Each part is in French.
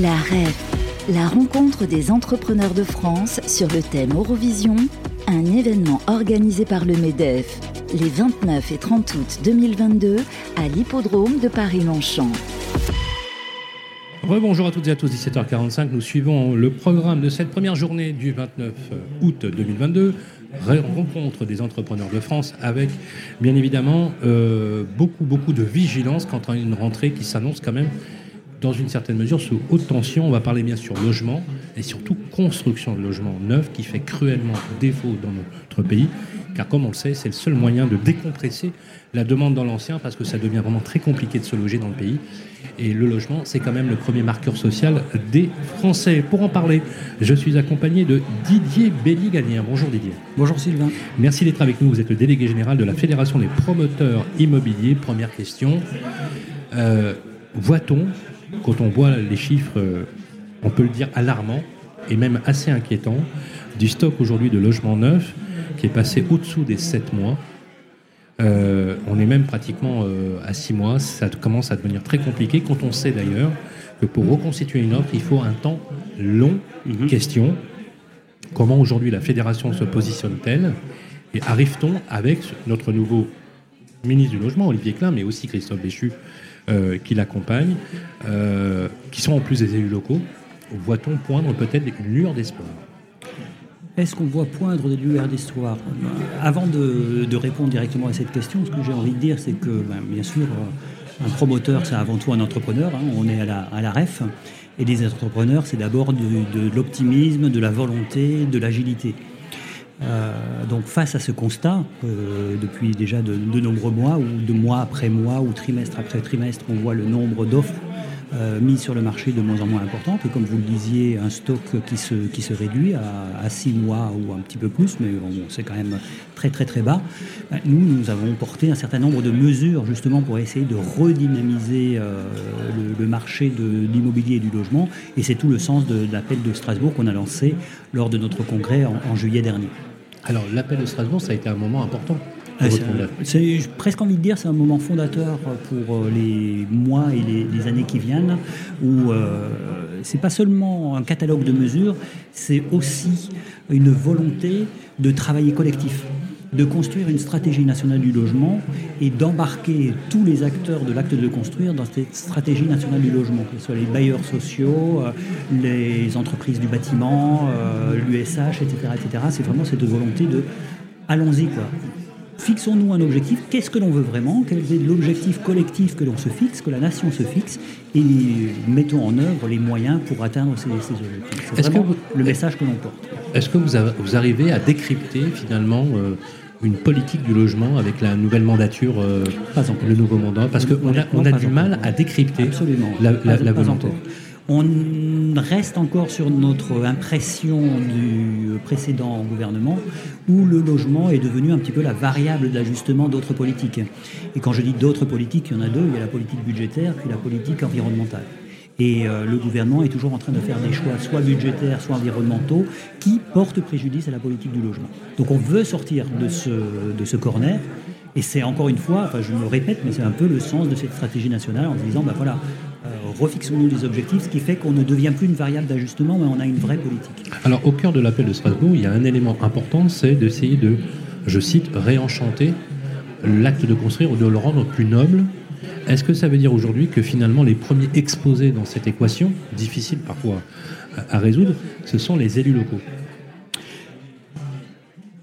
La REF, la rencontre des entrepreneurs de France sur le thème Eurovision, un événement organisé par le MEDEF les 29 et 30 août 2022 à l'hippodrome de Paris-Longchamp. Rebonjour à toutes et à tous, 17h45. Nous suivons le programme de cette première journée du 29 août 2022. Rencontre des entrepreneurs de France avec, bien évidemment, euh, beaucoup, beaucoup de vigilance quant à une rentrée qui s'annonce quand même dans une certaine mesure sous haute tension. On va parler bien sûr logement et surtout construction de logements neufs qui fait cruellement défaut dans notre pays. Car comme on le sait, c'est le seul moyen de décompresser la demande dans l'ancien parce que ça devient vraiment très compliqué de se loger dans le pays. Et le logement, c'est quand même le premier marqueur social des Français. Pour en parler, je suis accompagné de Didier Belliganien. Bonjour Didier. Bonjour Sylvain. Merci d'être avec nous. Vous êtes le délégué général de la Fédération des promoteurs immobiliers. Première question. Euh, voit-on quand on voit les chiffres, euh, on peut le dire alarmants et même assez inquiétants, du stock aujourd'hui de logements neufs qui est passé au-dessous des 7 mois. Euh, on est même pratiquement euh, à 6 mois. Ça commence à devenir très compliqué quand on sait d'ailleurs que pour reconstituer une offre, il faut un temps long. Mhm. Question comment aujourd'hui la fédération se positionne-t-elle Et arrive-t-on avec notre nouveau ministre du Logement, Olivier Klein, mais aussi Christophe Béchu, qui l'accompagnent, euh, qui sont en plus des élus locaux, voit-on poindre peut-être une lueur d'espoir est-ce qu'on voit poindre des lueurs d'espoir Avant de, répondre directement à cette question, ce que j'ai envie de dire, c'est que, ben, bien sûr, un promoteur, c'est avant tout un entrepreneur. Hein. on est à la, à la, REF. Et des entrepreneurs, c'est d'abord de l'optimisme, de la volonté, de l'agilité. Euh, donc face à ce constat, euh, depuis déjà de, nombreux mois, ou de mois après mois, ou trimestre après trimestre, on voit le nombre d'offres euh, mises sur le marché de moins en moins importantes. Et comme vous le disiez, un stock qui se, qui se réduit à, six mois ou un petit peu plus, mais c'est quand même très très très bas. Nous, nous avons porté un certain nombre de mesures justement pour essayer de redynamiser le, marché de l'immobilier et du logement. Et c'est tout le sens de, l'appel de Strasbourg qu'on a lancé lors de notre congrès en juillet dernier. Alors, l'appel de Strasbourg, ça a été un moment important. Ah, c'est presque envie de dire, c'est un moment fondateur pour euh, les mois et les, années qui viennent, où euh, c'est pas seulement un catalogue de mesures, c'est aussi une volonté de travailler collectif de construire une stratégie nationale du logement et d'embarquer tous les acteurs de l'acte de construire dans cette stratégie nationale du logement, que ce soit les bailleurs sociaux, euh, les entreprises du bâtiment, l'USH, etc. etc. C'est vraiment cette volonté de allons-y quoi. Fixons-nous un objectif. Qu'est-ce que l'on veut vraiment? Quel est l'objectif collectif que l'on se fixe, que la nation se fixe? Et mettons en œuvre les moyens pour atteindre ces, objectifs. C'est vraiment le message que l'on porte. Est-ce que vous, vous, arrivez à décrypter finalement euh, une politique du logement avec la nouvelle mandature, euh, le nouveau mandat Parce qu'on a, on a du mal à décrypter la, la, volonté. On reste encore sur notre impression du précédent gouvernement où le logement est devenu un petit peu la variable d'ajustement d'autres politiques. Et quand je dis d'autres politiques, il y en a deux, il y a la politique budgétaire puis la politique environnementale. Et euh, le gouvernement est toujours en train de faire des choix, soit budgétaires, soit environnementaux, qui portent préjudice à la politique du logement. Donc on veut sortir de ce, corner. Et c'est encore une fois, je me répète, mais c'est un peu le sens de cette stratégie nationale en se disant, ben voilà, euh, refixons-nous des objectifs, ce qui fait qu'on ne devient plus une variable d'ajustement, mais on a une vraie politique. Alors, au cœur de l'appel de Strasbourg, il y a un élément important, c'est d'essayer de, je cite, réenchanter l'acte de construire ou de le rendre plus noble. Est-ce que ça veut dire aujourd'hui que finalement les premiers exposés dans cette équation, difficile parfois à résoudre, ce sont les élus locaux?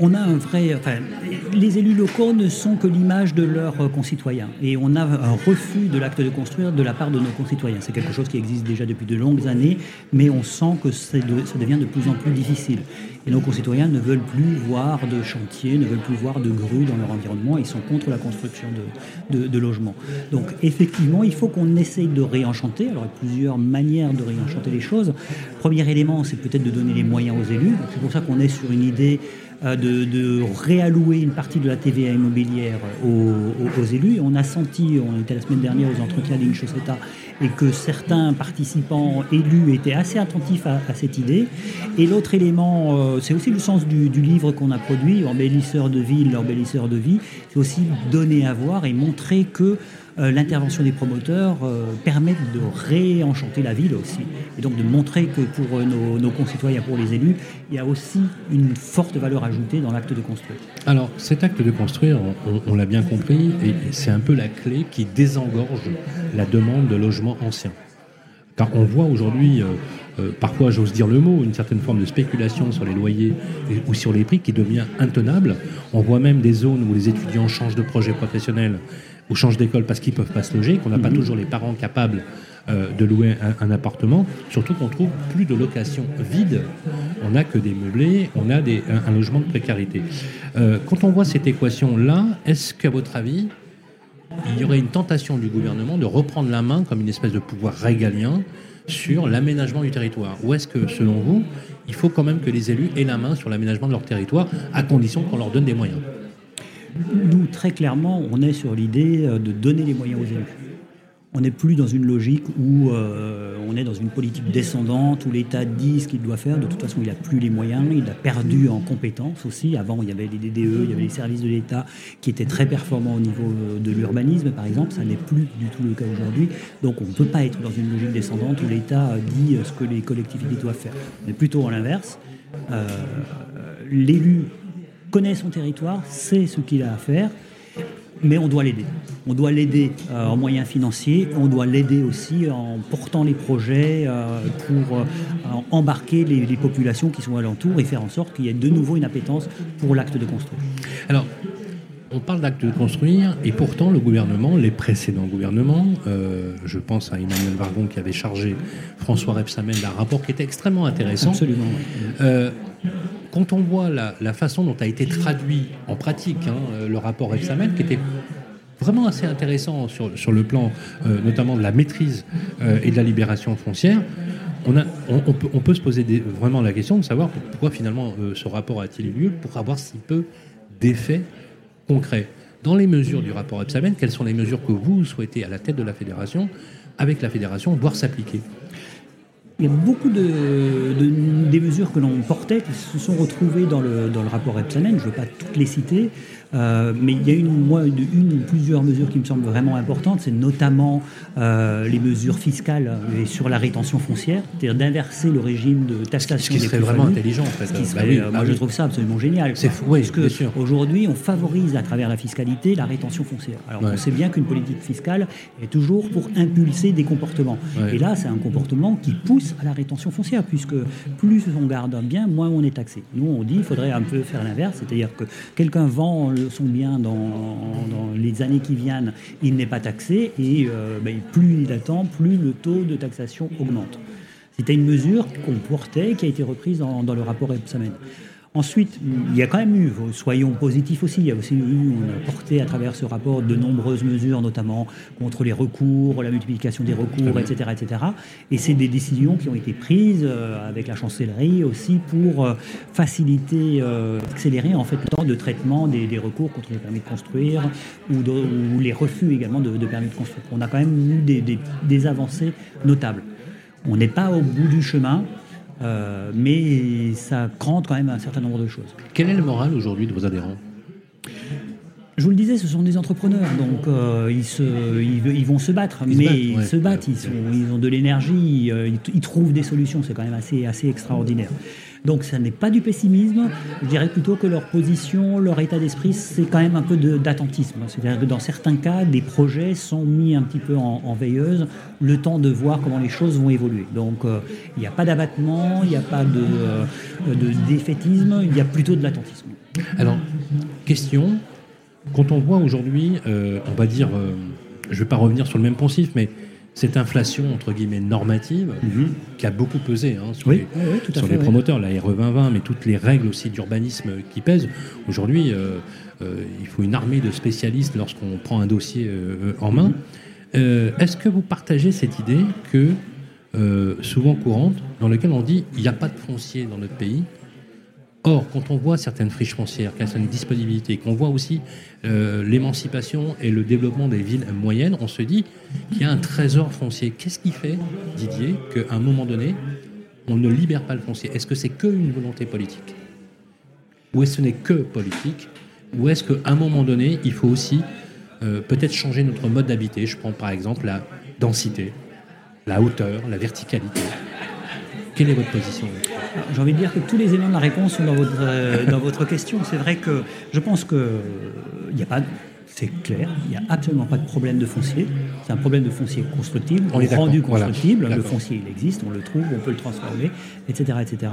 On a un vrai. Enfin, les élus locaux ne sont que l'image de leurs concitoyens. Et on a un refus de l'acte de construire de la part de nos concitoyens. C'est quelque chose qui existe déjà depuis de longues années, mais on sent que ça devient de plus en plus difficile. Et nos concitoyens ne veulent plus voir de chantiers, ne veulent plus voir de grues dans leur environnement. Ils sont contre la construction de, de, logements. Donc, effectivement, il faut qu'on essaye de réenchanter. Alors, il y a plusieurs manières de réenchanter les choses. Premier élément, c'est peut-être de donner les moyens aux élus. C'est pour ça qu'on est sur une idée euh, de, réallouer une partie de la TVA immobilière aux, élus. on a senti, on était la semaine dernière aux entretiens d'Inch Chaussetta, et que certains participants élus étaient assez attentifs à, cette idée. Et l'autre élément, euh, c'est aussi le sens du, livre qu'on a produit, Embellisseur de ville, embellisseur de vie, c'est aussi donner à voir et montrer que l'intervention des promoteurs permet de réenchanter la ville aussi. Et donc de montrer que pour nos, concitoyens, pour les élus, il y a aussi une forte valeur ajoutée dans l'acte de construire. Alors cet acte de construire, on, l'a bien compris, c'est un peu la clé qui désengorge la demande de logements anciens. Car on voit aujourd'hui euh, parfois j'ose dire le mot, une certaine forme de spéculation sur les loyers ou sur les prix qui devient intenable. On voit même des zones où les étudiants changent de projet professionnel ou changent d'école parce qu'ils ne peuvent pas se loger, qu'on n'a pas mhm. toujours les parents capables euh, de louer un, appartement, surtout qu'on trouve plus de locations vides. On n'a que des meublés, on a des, un, logement de précarité. Euh, quand on voit cette équation-là, est-ce qu'à votre avis, il y aurait une tentation du gouvernement de reprendre la main comme une espèce de pouvoir régalien sur l'aménagement du territoire? Ou est-ce que, selon vous, il faut quand même que les élus aient la main sur l'aménagement de leur territoire, à condition qu'on leur donne des moyens? Nous, très clairement, on est sur l'idée euh, de donner les moyens aux élus. On n'est plus dans une logique où euh, on est dans une politique descendante, où l'État dit ce qu'il doit faire. De toute façon, il n'a plus les moyens, il a perdu en compétences aussi. Avant, il y avait les DDE, il y avait les services de l'État qui étaient très performants au niveau euh, de l'urbanisme, par exemple. Ça n'est plus du tout le cas aujourd'hui. Donc, on ne peut pas être dans une logique descendante où l'État dit ce que les collectivités doivent faire. On est plutôt en l'inverse. L'élu connaît son territoire, sait ce qu'il a à faire mais on doit l'aider. On doit l'aider euh, en moyens financiers, on doit l'aider aussi en portant les projets euh, pour euh, embarquer les, populations qui sont alentours et faire en sorte qu'il y ait de nouveau une appétence pour l'acte de construire. Alors, on parle d'acte de construire et pourtant le gouvernement, les précédents gouvernements, je pense à Emmanuel Vargon qui avait chargé François Rebsamen d'un rapport qui était extrêmement intéressant. Absolument quand on voit la, façon dont a été traduit en pratique hein, euh, le rapport Epsamen, qui était vraiment assez intéressant sur, le plan euh, notamment de la maîtrise euh, et de la libération foncière, on, peut, on peut, se poser vraiment la question de savoir pourquoi finalement ce rapport a-t-il eu lieu pour avoir si peu d'effets concrets. Dans les mesures du rapport Epsamen, quelles sont les mesures que vous souhaitez à la tête de la fédération, avec la fédération, voir s'appliquer? Il y a beaucoup de, des mesures que l'on portait qui se sont retrouvées dans le, dans le rapport Epsanen. Je ne veux pas toutes les citer, euh, mais il y a une, moi, une, ou plusieurs mesures qui me semblent vraiment importantes. C'est notamment euh, les mesures fiscales et sur la rétention foncière, c'est-à-dire d'inverser le régime de taxation. Ce qui serait vraiment intelligent, en fait. Bah euh, moi, bah je trouve ça absolument génial. C'est fou, oui, parce que aujourd'hui, on favorise à travers la fiscalité la rétention foncière. Alors, on sait bien qu'une politique fiscale est toujours pour impulser des comportements. Et là, c'est un comportement qui pousse à la rétention foncière, puisque plus on garde un bien, moins on est taxé. Nous, on dit qu'il faudrait un peu faire l'inverse, c'est-à-dire que quelqu'un vend son bien dans, les années qui viennent, il n'est pas taxé, et euh, ben, plus il attend, plus le taux de taxation augmente. C'était une mesure qu'on portait, qui a été reprise dans, dans le rapport Epsamen. Ensuite, il y a quand même eu, soyons positifs aussi, il y a aussi eu, on a porté à travers ce rapport de nombreuses mesures, notamment contre les recours, la multiplication des recours, etc. etc. Et c'est des décisions qui ont été prises euh, avec la chancellerie aussi pour euh, faciliter, euh, accélérer en fait le temps de traitement des, recours contre les permis de construire ou, les refus également de, permis de construire. On a quand même eu des, des avancées notables. On n'est pas au bout du chemin, euh, mais ça crante quand même un certain nombre de choses. Quel est le moral aujourd'hui de vos adhérents? Je vous le disais, ce sont des entrepreneurs, donc euh, ils, se, ils, vont se battre, mais ils se battent, ils, sont, ils ont de l'énergie, euh, ils, trouvent des solutions, c'est quand même assez, assez extraordinaire. Donc ça n'est pas du pessimisme, je dirais plutôt que leur position, leur état d'esprit, c'est quand même un peu d'attentisme. C'est-à-dire que dans certains cas, des projets sont mis un petit peu en, veilleuse, le temps de voir comment les choses vont évoluer. Donc euh, il n'y a pas d'abattement, il n'y a pas de, de défaitisme, il y a plutôt de l'attentisme. Alors, question, quand on voit aujourd'hui, euh, on va dire, euh, je ne vais pas revenir sur le même poncif, mais cette inflation entre guillemets normative mhm. qui a beaucoup pesé hein, sur, les, promoteurs, la RE 2020, mais toutes les règles aussi d'urbanisme qui pèsent. Aujourd'hui, euh, il faut une armée de spécialistes lorsqu'on prend un dossier en main. Mhm. Est-ce que vous partagez cette idée que souvent courante, dans laquelle on dit il n'y a pas de foncier dans notre pays, Or, quand on voit certaines friches foncières, qu'elles ont une disponibilité, qu'on voit aussi euh, l'émancipation et le développement des villes moyennes, on se dit qu'il y a un trésor foncier. Qu'est-ce qui fait, Didier, qu'à un moment donné, on ne libère pas le foncier? Est-ce que c'est qu'une volonté politique? Ou est-ce que ce n'est que politique? Ou est-ce qu'à un moment donné, il faut aussi euh, peut-être changer notre mode d'habiter? Je prends par exemple la densité, la hauteur, la verticalité. Quelle est votre position? J'ai envie de dire que tous les éléments de la réponse sont dans votre, euh, dans votre question. C'est vrai que je pense qu'il n'y a pas c'est clair, il n'y a absolument pas de problème de foncier. C'est un problème de foncier constructible, on est rendu constructible. le foncier, il existe, on le trouve, on peut le transformer, etc. etc.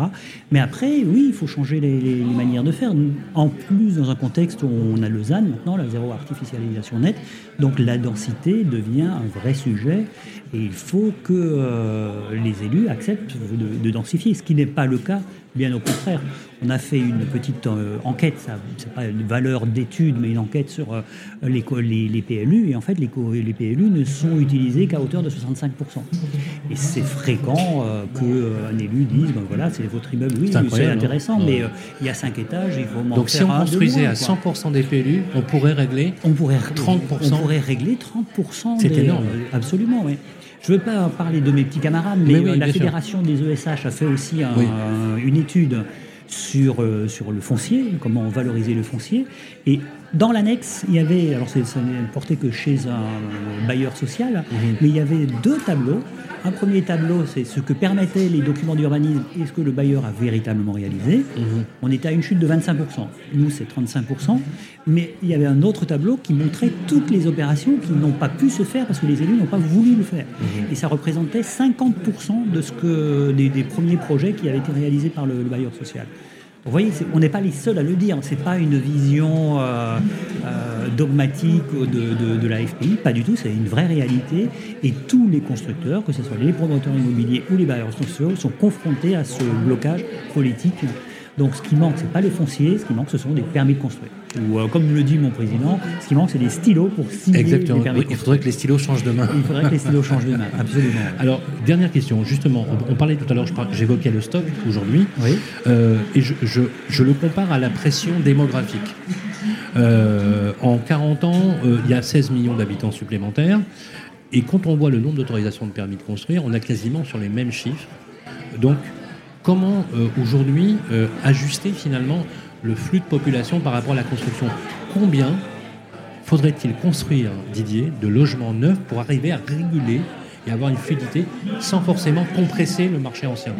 Mais après, oui, il faut changer les, manières de faire. En plus, dans un contexte où on a ZAN maintenant, la zéro artificialisation nette, donc la densité devient un vrai sujet et il faut que euh, les élus acceptent de densifier, ce qui n'est pas le cas Bien au contraire, on a fait une petite euh, enquête, ce n'est pas une valeur d'étude, mais une enquête sur euh, les, les, PLU, et en fait les, les PLU ne sont utilisés qu'à hauteur de 65%. Et c'est fréquent euh, qu'un élu dise, ben voilà, c'est votre immeuble, oui, c'est hein. intéressant, mais il y a cinq étages, il faut Donc si on construisait à 100% des PLU, on pourrait régler on pourrait, 30%. On pourrait régler 30%. C'est énorme. absolument, oui. Je ne veux pas parler de mes petits camarades, mais, la Fédération des ESH a fait aussi une étude sur, euh, sur le foncier, comment valoriser le foncier. Et dans l'annexe, il y avait, alors ça n'est porté que chez un bailleur social, mhm. mais il y avait deux tableaux. Un premier tableau, c'est ce que permettaient les documents d'urbanisme et ce que le bailleur a véritablement réalisé. Mhm. On était à une chute de 25%. Nous, c'est 35%. Mais il y avait un autre tableau qui montrait toutes les opérations qui n'ont pas pu se faire parce que les élus n'ont pas voulu le faire. Mhm. Et ça représentait 50% de ce que, des, premiers projets qui avaient été réalisés par le bailleur social. Vous voyez, on n'est pas les seuls à le dire. Ce n'est pas une vision euh, euh, dogmatique de, de, la FPI, pas du tout. C'est une vraie réalité. Et tous les constructeurs, que ce soit les promoteurs immobiliers ou les bailleurs sociaux, sont confrontés à ce blocage politique donc ce qui manque, ce n'est pas les fonciers, ce qui manque, ce sont des permis de construire. Ou euh, comme le dit mon président, ce qui manque, c'est des stylos pour signer Exactement. les permis Il faudrait que les stylos changent de main. Il faudrait que les stylos changent de main, absolument. Alors, dernière question, justement, on, parlait tout à l'heure, j'évoquais le stock aujourd'hui, oui. Euh, et je, je, le compare à la pression démographique. Euh, en 40 ans, il y a 16 millions d'habitants supplémentaires, et quand on voit le nombre d'autorisations de permis de construire, on a quasiment sur les mêmes chiffres. Donc, comment euh, aujourd'hui euh, ajuster finalement le flux de population par rapport à la construction? Combien faudrait-il construire, Didier, de logements neufs pour arriver à réguler et avoir une fluidité sans forcément compresser le marché ancien?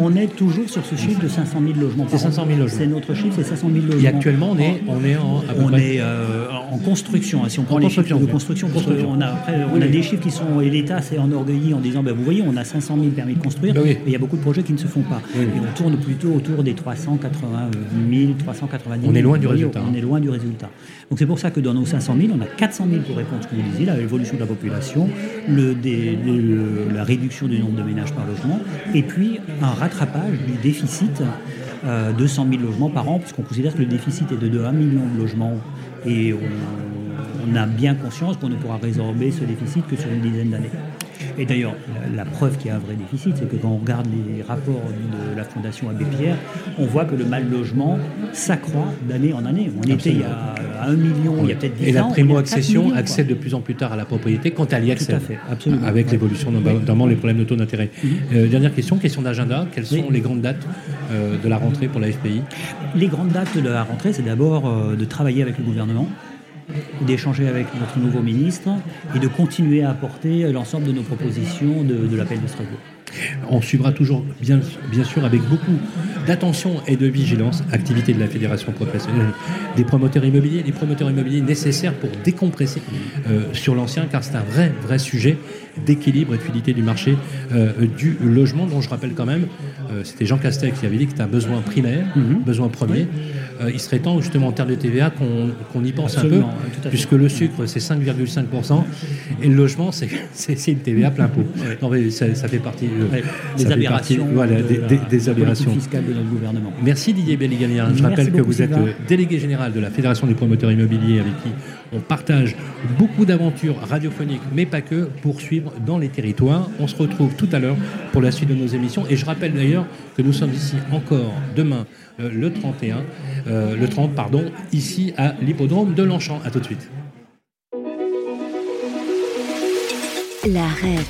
On est toujours sur ce chiffre de 500 000 logements. C'est 500 000 logements. C'est notre chiffre, c'est 500 000 logements. Et actuellement, on est, on est en, on est, euh, en construction. Hein. Si on prend les chiffres de construction, on a, on a des chiffres qui sont. Et l'État s'est enorgueilli en disant ben, vous voyez, on a 500 000 permis de construire, ben mais il y a beaucoup de projets qui ne se font pas. Et on tourne plutôt autour des 380 000, 390 000. On est loin du résultat. On est loin du résultat. Donc c'est pour ça que dans nos 500 000, on a 400 000 pour répondre à ce que vous disiez, l'évolution de la population, le, la réduction du nombre de ménages par logement, et puis un rattrapage du déficit euh, de 100 000 logements par an, puisqu'on considère que le déficit est de 2 1 million de logements et on, a bien conscience qu'on ne pourra résorber ce déficit que sur une dizaine d'années. Et d'ailleurs, la, preuve qu'il y a un vrai déficit, c'est que quand on regarde les rapports de la Fondation Abbé Pierre, on voit que le mal logement s'accroît d'année en année. On était il y a un million, il y a peut-être 10 ans. Et la primo-accession accède de plus en plus tard à la propriété quand elle y accède. Tout à fait, absolument. Avec l'évolution, notamment les problèmes de taux d'intérêt. Euh, dernière question, question d'agenda. Quelles sont les grandes dates euh, de la rentrée pour la FPI Les grandes dates de la rentrée, c'est d'abord euh, de travailler avec le gouvernement d'échanger avec notre nouveau ministre et de continuer à apporter l'ensemble de nos propositions de, l'appel de Strasbourg. On suivra toujours, bien, bien sûr, avec beaucoup d'attention et de vigilance, activité de la Fédération professionnelle des promoteurs immobiliers, des promoteurs immobiliers nécessaires pour décompresser euh, sur l'ancien, car c'est un vrai, vrai sujet d'équilibre et de fluidité du marché euh, du logement, dont je rappelle quand même, euh, c'était Jean Castex qui avait dit que c'est un besoin primaire, mhm. besoin premier. il serait temps, justement, en termes de TVA, qu'on y pense un peu, puisque le sucre, c'est 5,5%, et le logement, c'est une TVA plein pot. Non, mais ça, fait partie des aberrations, des, aberrations fiscales de notre gouvernement. Merci Didier Belliganian. Je rappelle que vous êtes délégué général de la Fédération des promoteurs immobiliers avec qui on partage beaucoup d'aventures radiophoniques, mais pas que, pour suivre dans les territoires. On se retrouve tout à l'heure pour la suite de nos émissions. Et je rappelle d'ailleurs que nous sommes ici encore demain, euh, le 31, euh, le 30, pardon, ici à l'hippodrome de Longchamp. À tout de suite. La rêve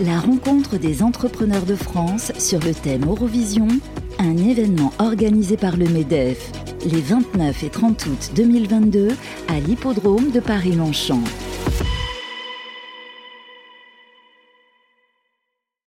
la rencontre des entrepreneurs de France sur le thème Eurovision, un événement organisé par le MEDEF, les 29 et 30 août 2022 à l'hippodrome de Paris-Longchamp.